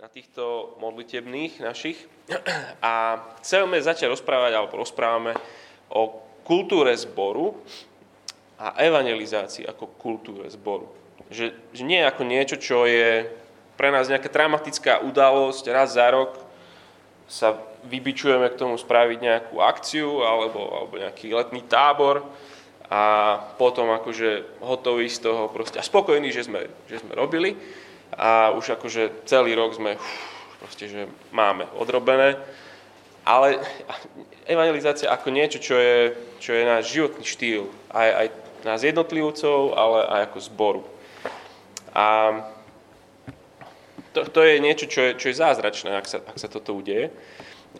na týchto modlitebných našich a chceme začať rozprávať, alebo rozprávame o kultúre zboru a evangelizácii ako kultúre zboru. Že, že nie ako niečo, čo je pre nás nejaká dramatická udalosť, raz za rok sa vybičujeme k tomu spraviť nejakú akciu alebo, alebo nejaký letný tábor a potom akože hotový z toho proste a spokojní, že sme, že sme robili a už akože celý rok sme, uf, proste, že máme odrobené. Ale evangelizácia ako niečo, čo je, čo je náš životný štýl, aj, aj nás jednotlivcov, ale aj ako zboru. A to, to je niečo, čo je, čo je zázračné, ak sa, ak sa toto udeje.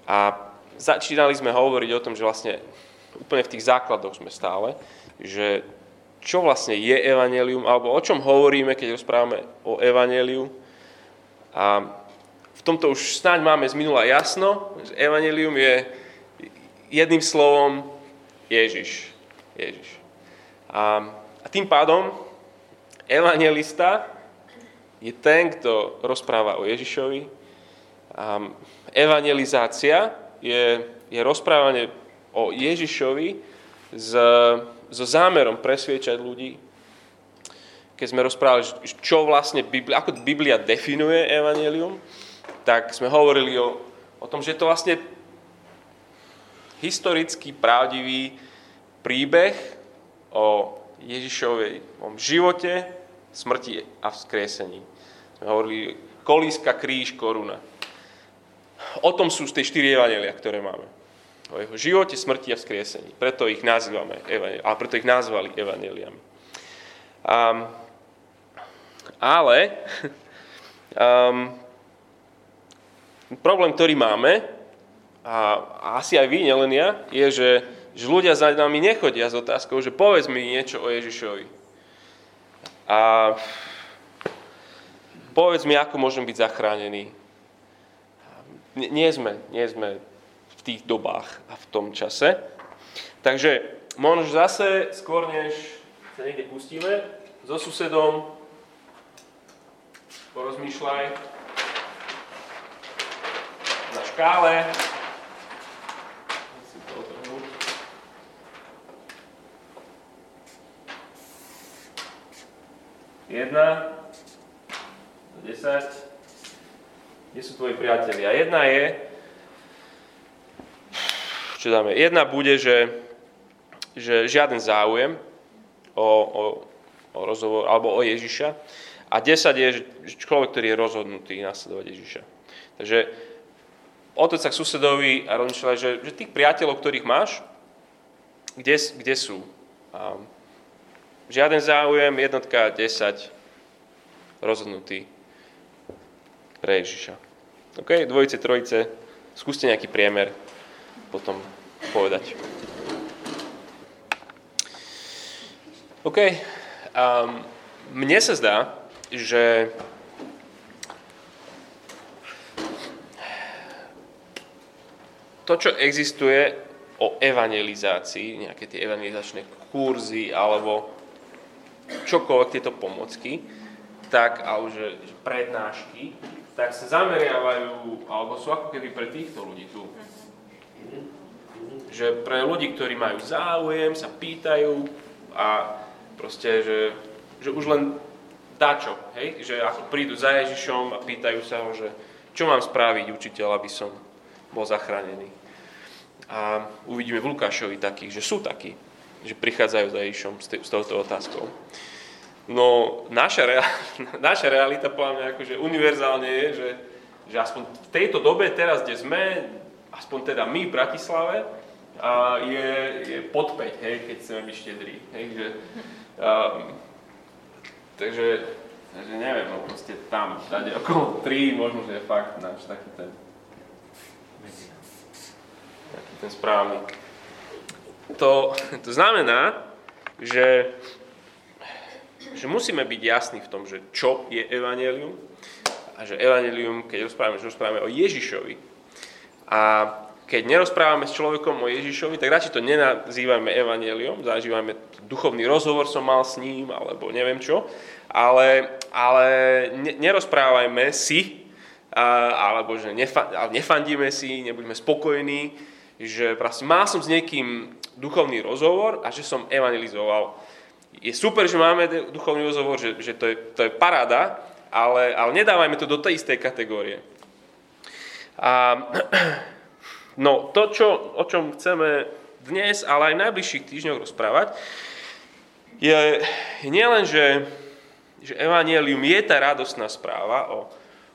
A začínali sme hovoriť o tom, že vlastne úplne v tých základoch sme stále, že čo vlastne je evanelium, alebo o čom hovoríme, keď rozprávame o evaneliu. A v tomto už snáď máme z minula jasno, že evanelium je jedným slovom Ježiš. Ježiš. A, a tým pádom evangelista je ten, kto rozpráva o Ježišovi. A evangelizácia je, je rozprávanie o Ježišovi z so zámerom presviečať ľudí, keď sme rozprávali, čo vlastne Biblia, ako Biblia definuje evanelium, tak sme hovorili o, o tom, že je to vlastne historický, pravdivý príbeh o Ježišovej živote, smrti a vzkriesení. Sme hovorili kolíska, kríž, koruna. O tom sú tie štyri evanelia, ktoré máme o jeho živote, smrti a vzkriesení. Preto ich nazývame, a preto ich nazvali evaneliami. Um, ale um, problém, ktorý máme, a asi aj vy, nielen ja, je, že, že ľudia za nami nechodia s otázkou, že povedz mi niečo o Ježišovi. A povedz mi, ako môžem byť zachránený. Nie sme, nie sme v tých dobách a v tom čase. Takže možno zase, skôr než sa niekde pustíme, so susedom porozmýšľaj na škále. Jedna, 10. Kde sú tvoji priatelia? Jedna je, čo dáme? Jedna bude, že, že žiaden záujem o, o, o rozhovor, alebo o Ježiša. A 10 je že človek, ktorý je rozhodnutý nasledovať Ježiša. Takže otoč sa k susedovi a rozmýšľaj, že, že tých priateľov, ktorých máš, kde, kde sú? A žiaden záujem, jednotka 10 rozhodnutý pre Ježiša. OK, dvojice, trojice, skúste nejaký priemer potom povedať. OK. Um, mne sa zdá, že to, čo existuje o evangelizácii, nejaké tie evangelizačné kurzy alebo čokoľvek tieto pomocky, tak, alebo že, že prednášky, tak sa zameriavajú, alebo sú ako keby pre týchto ľudí tu že pre ľudí, ktorí majú záujem, sa pýtajú a proste, že, že už len dačo, hej? že ako prídu za Ježišom a pýtajú sa ho, že čo mám spraviť, učiteľ, aby som bol zachránený. A uvidíme v Lukášovi takých, že sú takí, že prichádzajú za Ježišom s, s touto otázkou. No naša, rea- naša realita, podľa mňa, akože univerzálne je, že, že aspoň v tejto dobe, teraz, kde sme, aspoň teda my v Bratislave, a je, je pod 5, hej, keď chceme byť štedrý. Hej, že, um, takže, takže neviem, no proste tam, tady okolo 3, možno, že je fakt náš taký ten, taký ten správny. To, to znamená, že, že musíme byť jasní v tom, že čo je evanelium a že evanelium, keď rozprávame, že rozprávame o Ježišovi a keď nerozprávame s človekom o Ježišovi, tak radšej to nenazývame evaneliom, zažívame duchovný rozhovor som mal s ním, alebo neviem čo, ale, ale nerozprávajme si alebo že nefa- nefandíme si, nebudeme spokojní, že proste mal som s niekým duchovný rozhovor a že som evangelizoval. Je super, že máme duchovný rozhovor, že, že to, je, to je paráda, ale, ale nedávajme to do tej istej kategórie. A, no, to, čo, o čom chceme dnes, ale aj v najbližších týždňoch rozprávať, je, nielen, že, že Evangelium je tá radostná správa o,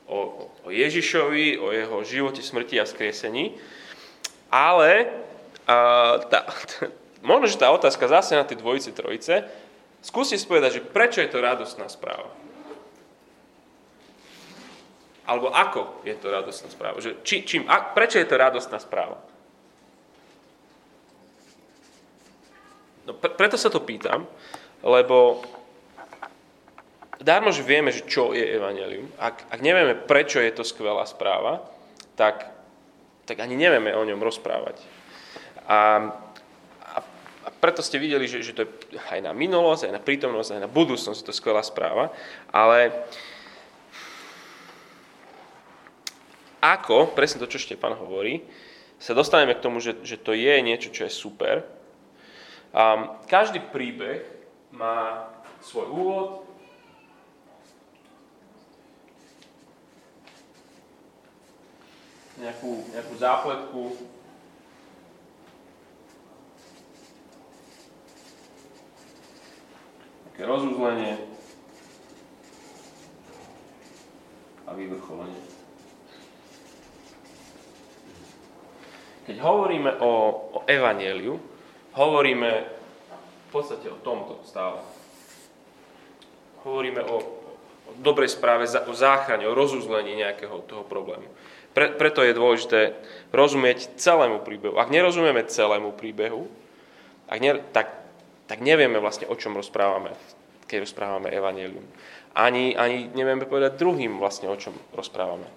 o, o Ježišovi, o jeho živote, smrti a skresení, ale a, tá, tá, možno, že tá otázka zase na tie dvojice, trojice, skúste si povedať, že prečo je to radostná správa. Alebo ako je to radostná správa? Že, či, čím, a, prečo je to radostná správa? No, pre, preto sa to pýtam, lebo dármo, že vieme, že čo je evanelium. Ak, ak nevieme, prečo je to skvelá správa, tak, tak ani nevieme o ňom rozprávať. A, a, a preto ste videli, že, že to je aj na minulosť, aj na prítomnosť, aj na budúcnosť je to skvelá správa, ale ako, presne to, čo Štepan hovorí, sa dostaneme k tomu, že, že to je niečo, čo je super. Um, každý príbeh má svoj úvod, nejakú, nejakú zápletku, také rozuzlenie a vyvrcholenie. Keď hovoríme o, o evaneliu, hovoríme v podstate o tomto stále. Hovoríme o, o dobrej správe, o záchrane, o rozuzlení nejakého toho problému. Pre, preto je dôležité rozumieť celému príbehu. Ak nerozumieme celému príbehu, ak ne, tak, tak nevieme vlastne, o čom rozprávame, keď rozprávame evanelium. Ani, ani nevieme povedať druhým vlastne, o čom rozprávame.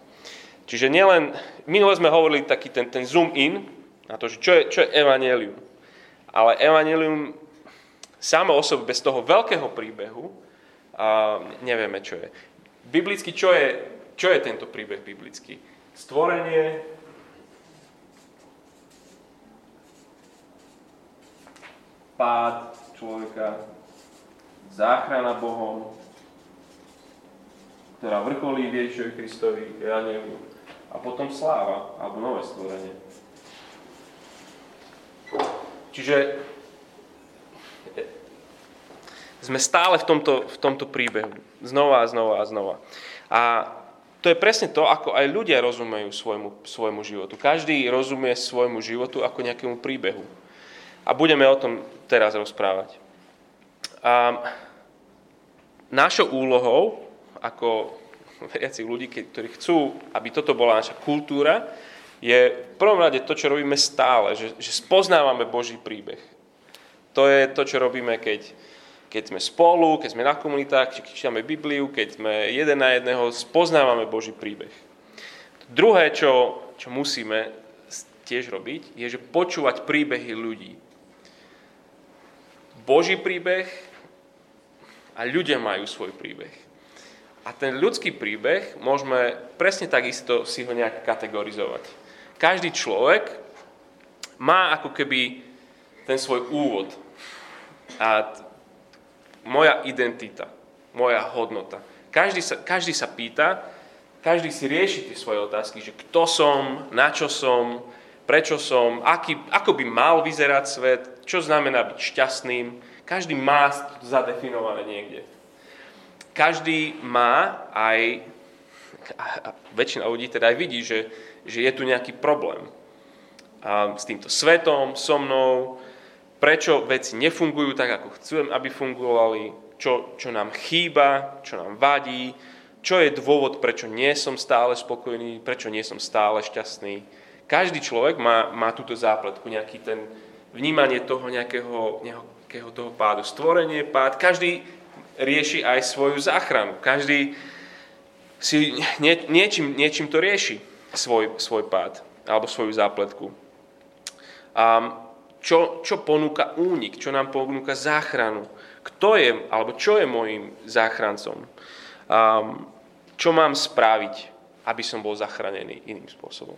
Čiže nielen, minule sme hovorili taký ten, ten zoom in na to, že čo je, čo je evanelium. Ale evanelium samo o sebe, bez toho veľkého príbehu, a nevieme, čo je. Biblicky, čo je, čo je tento príbeh biblický? Stvorenie, pád človeka, záchrana Bohom, ktorá vrcholí v Ježišovi Kristovi, Evangelium a potom sláva, alebo nové stvorenie. Čiže e, sme stále v tomto, v tomto príbehu. Znova a znova a znova. A to je presne to, ako aj ľudia rozumejú svojmu, svojmu životu. Každý rozumie svojmu životu ako nejakému príbehu. A budeme o tom teraz rozprávať. A našou úlohou, ako veriacich ľudí, ktorí chcú, aby toto bola naša kultúra, je v prvom rade to, čo robíme stále, že, že spoznávame Boží príbeh. To je to, čo robíme, keď, keď sme spolu, keď sme na komunitách, keď čítame Bibliu, keď sme jeden na jedného, spoznávame Boží príbeh. Druhé, čo, čo musíme tiež robiť, je, že počúvať príbehy ľudí. Boží príbeh a ľudia majú svoj príbeh. A ten ľudský príbeh môžeme presne takisto si ho nejak kategorizovať. Každý človek má ako keby ten svoj úvod. A moja identita, moja hodnota. Každý sa, každý sa pýta, každý si rieši tie svoje otázky, že kto som, na čo som, prečo som, aký, ako by mal vyzerať svet, čo znamená byť šťastným. Každý má zadefinované niekde každý má aj, a väčšina ľudí teda aj vidí, že, že je tu nejaký problém a s týmto svetom, so mnou, prečo veci nefungujú tak, ako chcem, aby fungovali, čo, čo nám chýba, čo nám vadí, čo je dôvod, prečo nie som stále spokojný, prečo nie som stále šťastný. Každý človek má, má túto zápletku, nejaký ten vnímanie toho nejakého, nejakého toho pádu. Stvorenie, pád, každý rieši aj svoju záchranu. Každý si nie, niečím, niečím to rieši, svoj, svoj pád alebo svoju zápletku. A čo, čo ponúka únik, čo nám ponúka záchranu, kto je, alebo čo je môjim záchrancom, a čo mám spraviť, aby som bol zachránený iným spôsobom.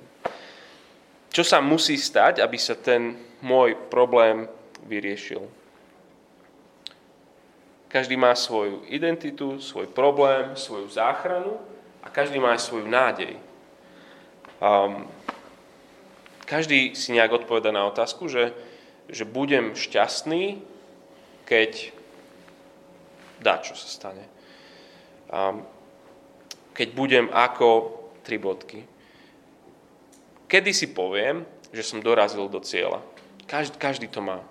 Čo sa musí stať, aby sa ten môj problém vyriešil? Každý má svoju identitu, svoj problém, svoju záchranu a každý má aj svoju nádej. Um, každý si nejak odpoveda na otázku, že, že budem šťastný, keď dá, čo sa stane. Um, keď budem ako tri bodky. Kedy si poviem, že som dorazil do cieľa. Každý, každý to má.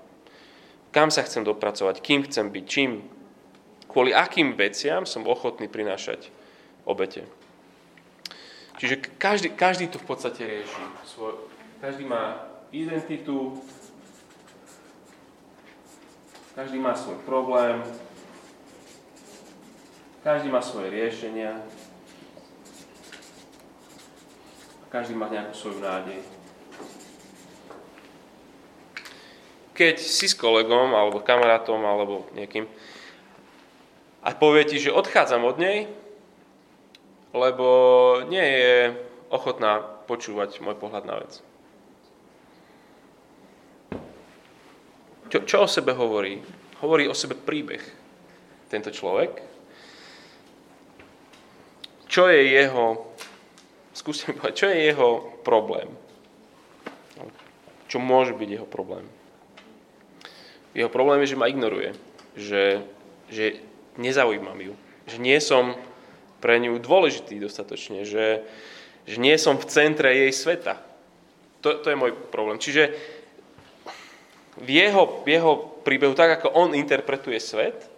Kam sa chcem dopracovať, kým chcem byť, čím kvôli akým veciam som ochotný prinášať obete. Čiže každý, každý to v podstate rieši. Svoj, každý má identitu, každý má svoj problém, každý má svoje riešenia, každý má nejakú svoju nádej. Keď si s kolegom, alebo kamarátom, alebo niekým, a povie ti, že odchádzam od nej, lebo nie je ochotná počúvať môj pohľad na vec. Čo, čo o sebe hovorí? Hovorí o sebe príbeh tento človek. Čo je jeho, skúste povedať, čo je jeho problém? Čo môže byť jeho problém? Jeho problém je, že ma ignoruje. Že, že nezaujímam ju. Že nie som pre ňu dôležitý dostatočne, že, že nie som v centre jej sveta. To, to je môj problém. Čiže v jeho, jeho príbehu, tak ako on interpretuje svet,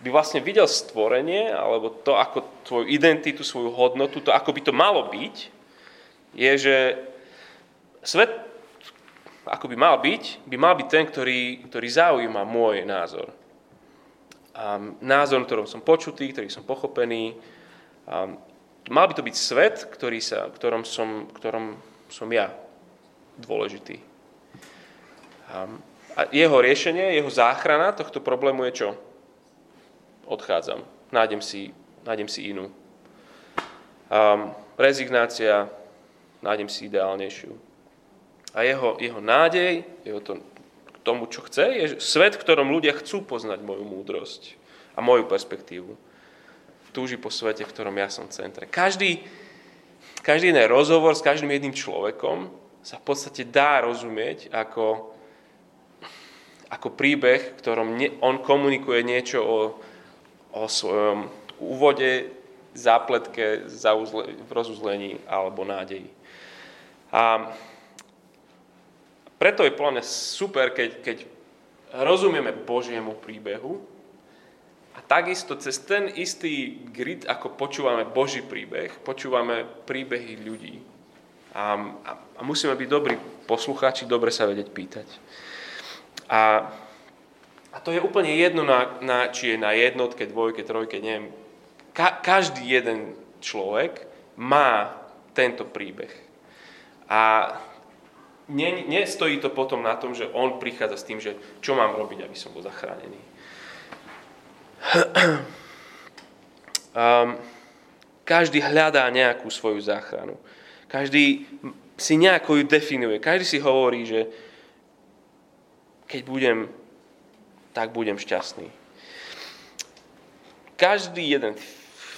by vlastne videl stvorenie, alebo to, ako tvoju identitu, svoju hodnotu, to, ako by to malo byť, je, že svet, ako by mal byť, by mal byť ten, ktorý, ktorý zaujíma môj názor názor, ktorom som počutý, ktorý som pochopený. Mal by to byť svet, ktorý sa, ktorom, som, ktorom som ja dôležitý. A jeho riešenie, jeho záchrana tohto problému je čo? Odchádzam. Nájdem si, nájdem si inú. Um, rezignácia, nájdem si ideálnejšiu. A jeho, jeho nádej, jeho to tomu, čo chce, je svet, v ktorom ľudia chcú poznať moju múdrosť a moju perspektívu. Túži po svete, v ktorom ja som v centre. Každý, každý jeden rozhovor s každým jedným človekom sa v podstate dá rozumieť ako, ako príbeh, v ktorom ne, on komunikuje niečo o, o svojom úvode, zápletke, rozuzlení alebo nádeji. A preto je podľa mňa super, keď, keď rozumieme Božiemu príbehu a takisto cez ten istý grid, ako počúvame Boží príbeh, počúvame príbehy ľudí. A, a, a musíme byť dobrí poslucháči, dobre sa vedieť pýtať. A, a to je úplne jedno, na, na, či je na jednotke, dvojke, trojke, neviem. Ka, každý jeden človek má tento príbeh. A nestojí to potom na tom, že on prichádza s tým, že čo mám robiť, aby som bol zachránený. Um, každý hľadá nejakú svoju záchranu. Každý si nejako ju definuje. Každý si hovorí, že keď budem, tak budem šťastný. Každý jeden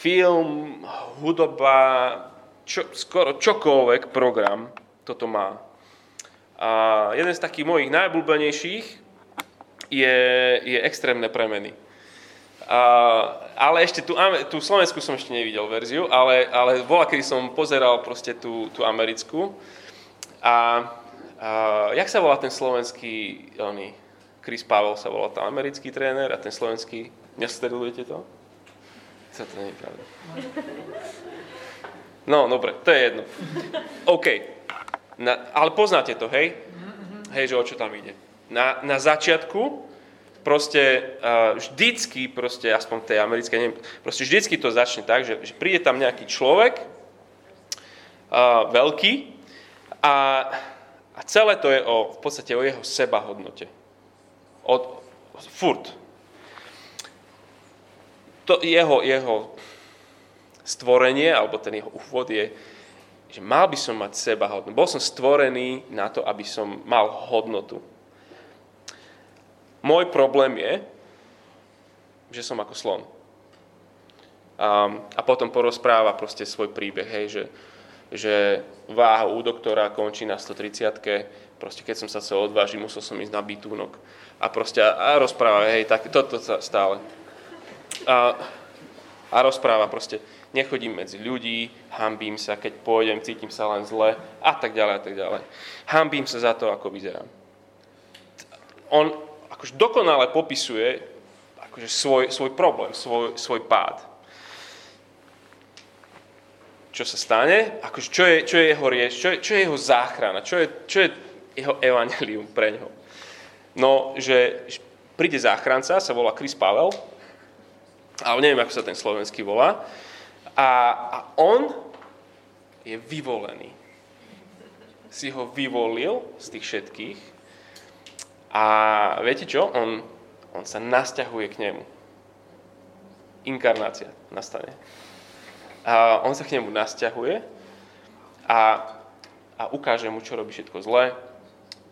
film, hudba, čo, skoro čokoľvek program toto má. A jeden z takých mojich najobľúbenejších je, je extrémne premeny. A, ale ešte tú, tú slovensku som ešte nevidel verziu, ale, ale bola, kedy som pozeral proste tú, tú americkú. A, a jak sa volá ten slovenský, oný, Chris Pavel sa volá tam americký tréner a ten slovenský, nesledujete to? Sa to nie je pravda. No, dobre, to je jedno. OK, na, ale poznáte to, hej? Hej, že o čo tam ide. Na, na začiatku proste uh, vždycky, proste aspoň tej americkej, neviem, proste vždycky to začne tak, že, že príde tam nejaký človek, uh, veľký, a, a celé to je o, v podstate o jeho sebahodnote. Od, furt. To jeho, jeho stvorenie, alebo ten jeho úvod je, že mal by som mať seba hodnotu. Bol som stvorený na to, aby som mal hodnotu. Môj problém je, že som ako slon. A, a potom porozpráva proste svoj príbeh, hej, že, že váha u doktora končí na 130 proste keď som sa chcel odvážiť, musel som ísť na bytúnok. A proste a, a rozpráva, hej, tak toto stále. A, a rozpráva proste, nechodím medzi ľudí, hambím sa, keď pôjdem, cítim sa len zle a tak ďalej a tak ďalej. Hambím sa za to, ako vyzerám. On akože dokonale popisuje akože svoj, svoj problém, svoj, svoj pád. Čo sa stane? Akože čo, je, čo je jeho rieš? Čo je, čo je jeho záchrana? Čo je, čo je jeho evanelium pre ňo? No, že príde záchranca, sa volá Chris Pavel, ale neviem, ako sa ten slovenský volá, a, a on je vyvolený. Si ho vyvolil z tých všetkých a viete čo? On, on sa nasťahuje k nemu. Inkarnácia nastane. A on sa k nemu nasťahuje a, a ukáže mu, čo robí všetko zlé,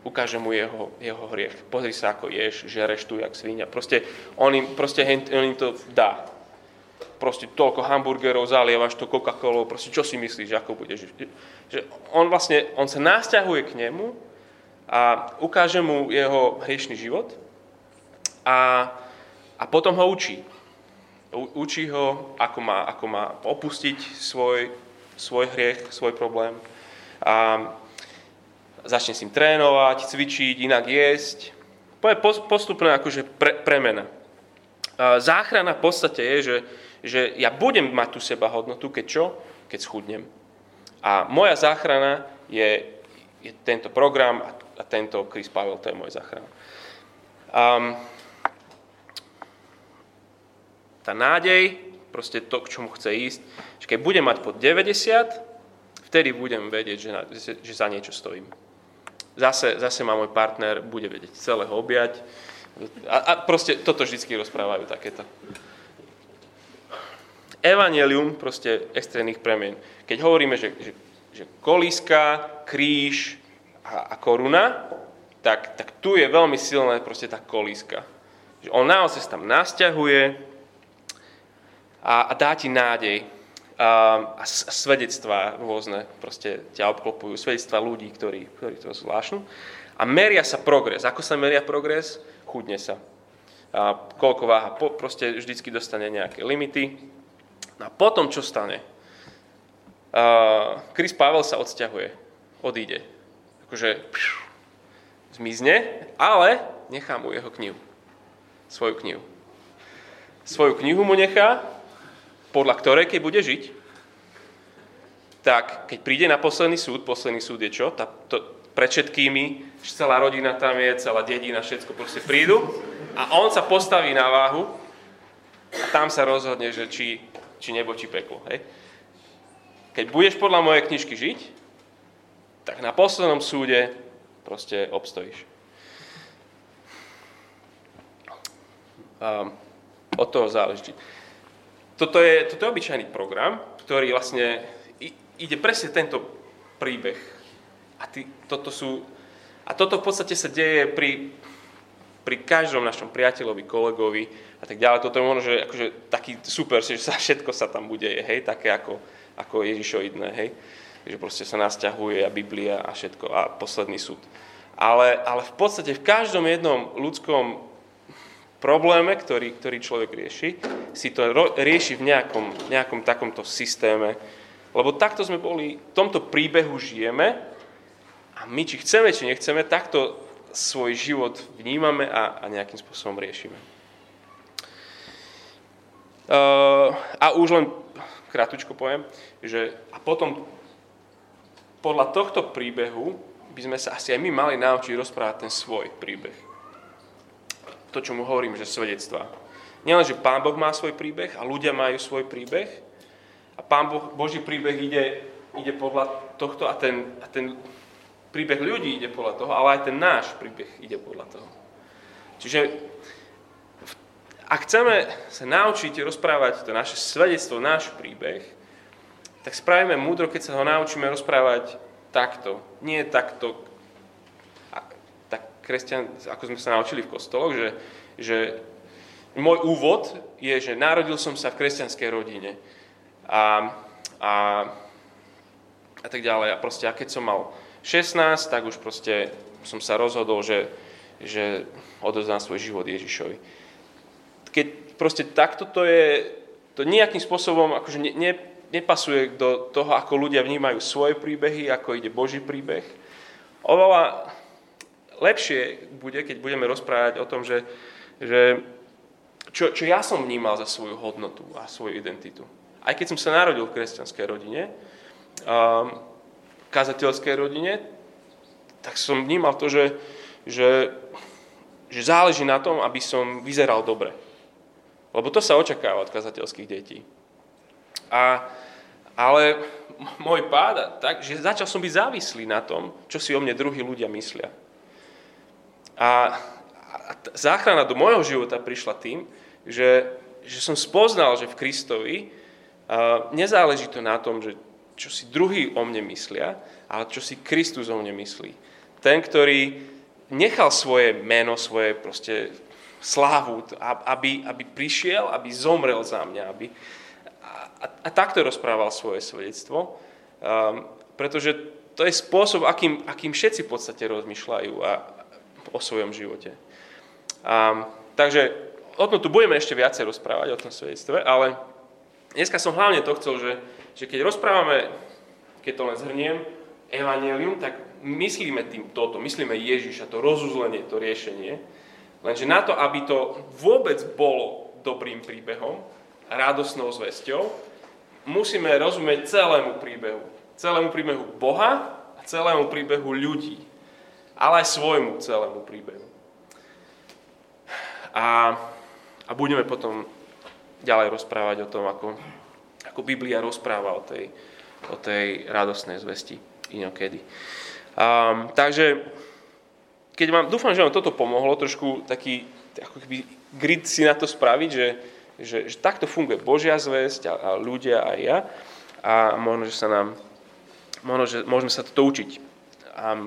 ukáže mu jeho, jeho hriech. Pozri sa, ako ješ, žereš tu, jak svinia. Proste on im, proste, on im to dá. Proste toľko hamburgerov zalievaš to Coca-Colou, proste čo si myslíš, ako budeš. Že on vlastne, on sa nasťahuje k nemu a ukáže mu jeho hriešný život a, a potom ho učí. U, učí ho, ako má, ako má opustiť svoj, svoj hriech, svoj problém. A začne s ním trénovať, cvičiť, inak jesť. Postupná akože pre, premena. Záchrana v podstate je, že, že ja budem mať tú seba hodnotu, keď čo? Keď schudnem. A moja záchrana je, je tento program a a tento Chris Pavel, to je môj záchrana. Um, tá nádej, proste to, k čomu chce ísť, že keď budem mať pod 90, vtedy budem vedieť, že, na, že za niečo stojím. Zase, zase ma môj partner bude vedieť celého objať. A, a proste toto vždy rozprávajú takéto. Evangelium proste extrémnych premien. Keď hovoríme, že, že, že kolíska, kríž, a, a koruna, tak, tak tu je veľmi silná proste tá kolíska. Že on naozaj sa tam nasťahuje a, a dá ti nádej. A, a svedectvá rôzne proste ťa obklopujú, svedectvá ľudí, ktorí, ktorí to zvláštnu. A meria sa progres. Ako sa meria progres? Chudne sa. A koľko váha, po, proste vždycky dostane nejaké limity. A potom čo stane? Chris Pavel sa odsťahuje, odíde akože pšu, zmizne, ale nechá mu jeho knihu. Svoju knihu. Svoju knihu mu nechá, podľa ktorej, keď bude žiť, tak keď príde na posledný súd, posledný súd je čo? Tá, to, pred všetkými, celá rodina tam je, celá dedina, všetko proste prídu a on sa postaví na váhu a tam sa rozhodne, že či, či nebo, či peklo. Hej? Keď budeš podľa mojej knižky žiť, tak na poslednom súde proste obstojíš. Um, od toho záleží. Toto je, toto je obyčajný program, ktorý vlastne ide presne tento príbeh. A, ty, toto sú, a toto v podstate sa deje pri, pri každom našom priateľovi, kolegovi a tak ďalej. Toto je možno, že akože taký super, že sa všetko sa tam bude, hej, také ako, ako Ježišoidné, hej že proste sa nás ťahuje a Biblia a všetko a posledný súd. Ale, ale v podstate v každom jednom ľudskom probléme, ktorý, ktorý človek rieši, si to ro, rieši v nejakom, nejakom takomto systéme. Lebo takto sme boli, v tomto príbehu žijeme a my, či chceme, či nechceme, takto svoj život vnímame a, a nejakým spôsobom riešime. Uh, a už len krátko poviem, že a potom podľa tohto príbehu by sme sa asi aj my mali naučiť rozprávať ten svoj príbeh. To, čo mu hovorím, že svedectvá. Nielen, že Pán Boh má svoj príbeh a ľudia majú svoj príbeh a Pán boh, Boží príbeh ide, ide podľa tohto a ten, a ten príbeh ľudí ide podľa toho, ale aj ten náš príbeh ide podľa toho. Čiže ak chceme sa naučiť rozprávať to naše svedectvo, náš príbeh, tak spravíme múdro, keď sa ho naučíme rozprávať takto. Nie takto, tak kresťan, ako sme sa naučili v kostoloch, že, že môj úvod je, že narodil som sa v kresťanskej rodine. A, a, a tak ďalej. A proste, a keď som mal 16, tak už proste som sa rozhodol, že, že odozdám svoj život Ježišovi. Keď proste takto to je, to nejakým spôsobom akože ne, ne, nepasuje do toho, ako ľudia vnímajú svoje príbehy, ako ide Boží príbeh. Oveľa lepšie bude, keď budeme rozprávať o tom, že, že čo, čo ja som vnímal za svoju hodnotu a svoju identitu. Aj keď som sa narodil v kresťanskej rodine, um, kazateľskej rodine, tak som vnímal to, že, že, že záleží na tom, aby som vyzeral dobre. Lebo to sa očakáva od kazateľských detí. A, ale môj pád, tak, že začal som byť závislý na tom, čo si o mne druhí ľudia myslia. A, a záchrana do môjho života prišla tým, že, že som spoznal, že v Kristovi uh, nezáleží to na tom, že čo si druhý o mne myslia, ale čo si Kristus o mne myslí. Ten, ktorý nechal svoje meno, svoje proste slávu, aby, aby prišiel, aby zomrel za mňa, aby, a, a takto rozprával svoje svedectvo, um, pretože to je spôsob, akým, akým všetci v podstate rozmýšľajú a, o svojom živote. Um, takže o tom tu budeme ešte viacej rozprávať, o tom svedectve, ale dneska som hlavne to chcel, že, že keď rozprávame, keď to len zhrniem, evanelium, tak myslíme tým toto, myslíme Ježiša, to rozuzlenie, to riešenie, lenže na to, aby to vôbec bolo dobrým príbehom, radosnou zväzťou, musíme rozumieť celému príbehu. Celému príbehu Boha a celému príbehu ľudí, ale aj svojmu celému príbehu. A a budeme potom ďalej rozprávať o tom, ako, ako Biblia rozpráva o tej, o tej radostnej zvesti inokedy. Um, takže, keď vám, dúfam, že vám toto pomohlo, trošku taký ako keby grid si na to spraviť, že, že, že takto funguje Božia zväzť a, a ľudia a ja a možno, že sa nám, možno, že môžeme sa toto učiť. A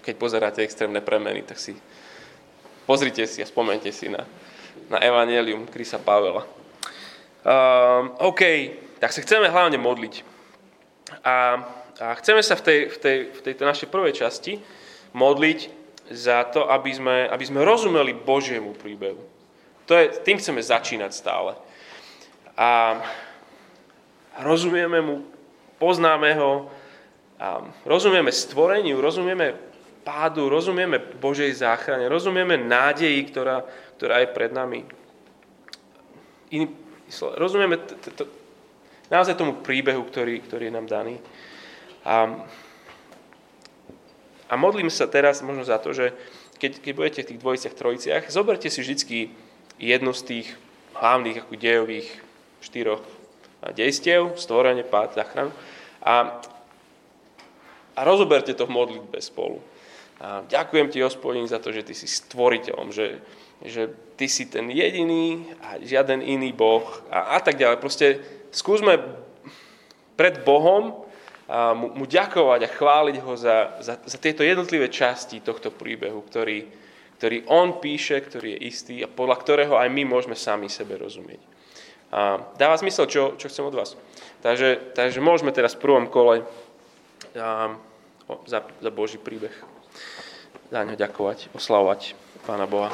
keď pozeráte extrémne premeny, tak si Pozrite si a spomente si na, na Evangelium Krisa Pavela. Um, OK, tak sa chceme hlavne modliť. A, a chceme sa v, tej, v, tej, v tejto našej prvej časti modliť za to, aby sme, aby sme rozumeli Božiemu príbehu. To je, tým chceme začínať stále. A rozumieme mu, poznáme ho, a rozumieme stvoreniu, rozumieme pádu, rozumieme Božej záchrane, rozumieme nádeji, ktorá, ktorá je pred nami. Iný, rozumieme naozaj tomu príbehu, ktorý, je nám daný. A, a modlím sa teraz možno za to, že keď, budete v tých dvojiciach, trojiciach, zoberte si vždy jednu z tých hlavných dejových štyroch dejstiev, stvorenie, pád, záchranu a, a rozoberte to v modlitbe spolu. A ďakujem ti, hospodin, za to, že ty si stvoriteľom, že, že ty si ten jediný a žiaden iný Boh a, a tak ďalej. Proste skúsme pred Bohom a mu, mu ďakovať a chváliť ho za, za, za tieto jednotlivé časti tohto príbehu, ktorý, ktorý on píše, ktorý je istý a podľa ktorého aj my môžeme sami sebe rozumieť. A dáva zmysel, čo, čo chcem od vás. Takže, takže môžeme teraz v prvom kole a, o, za, za Boží príbeh za ňo ďakovať, oslavovať Pána Boha.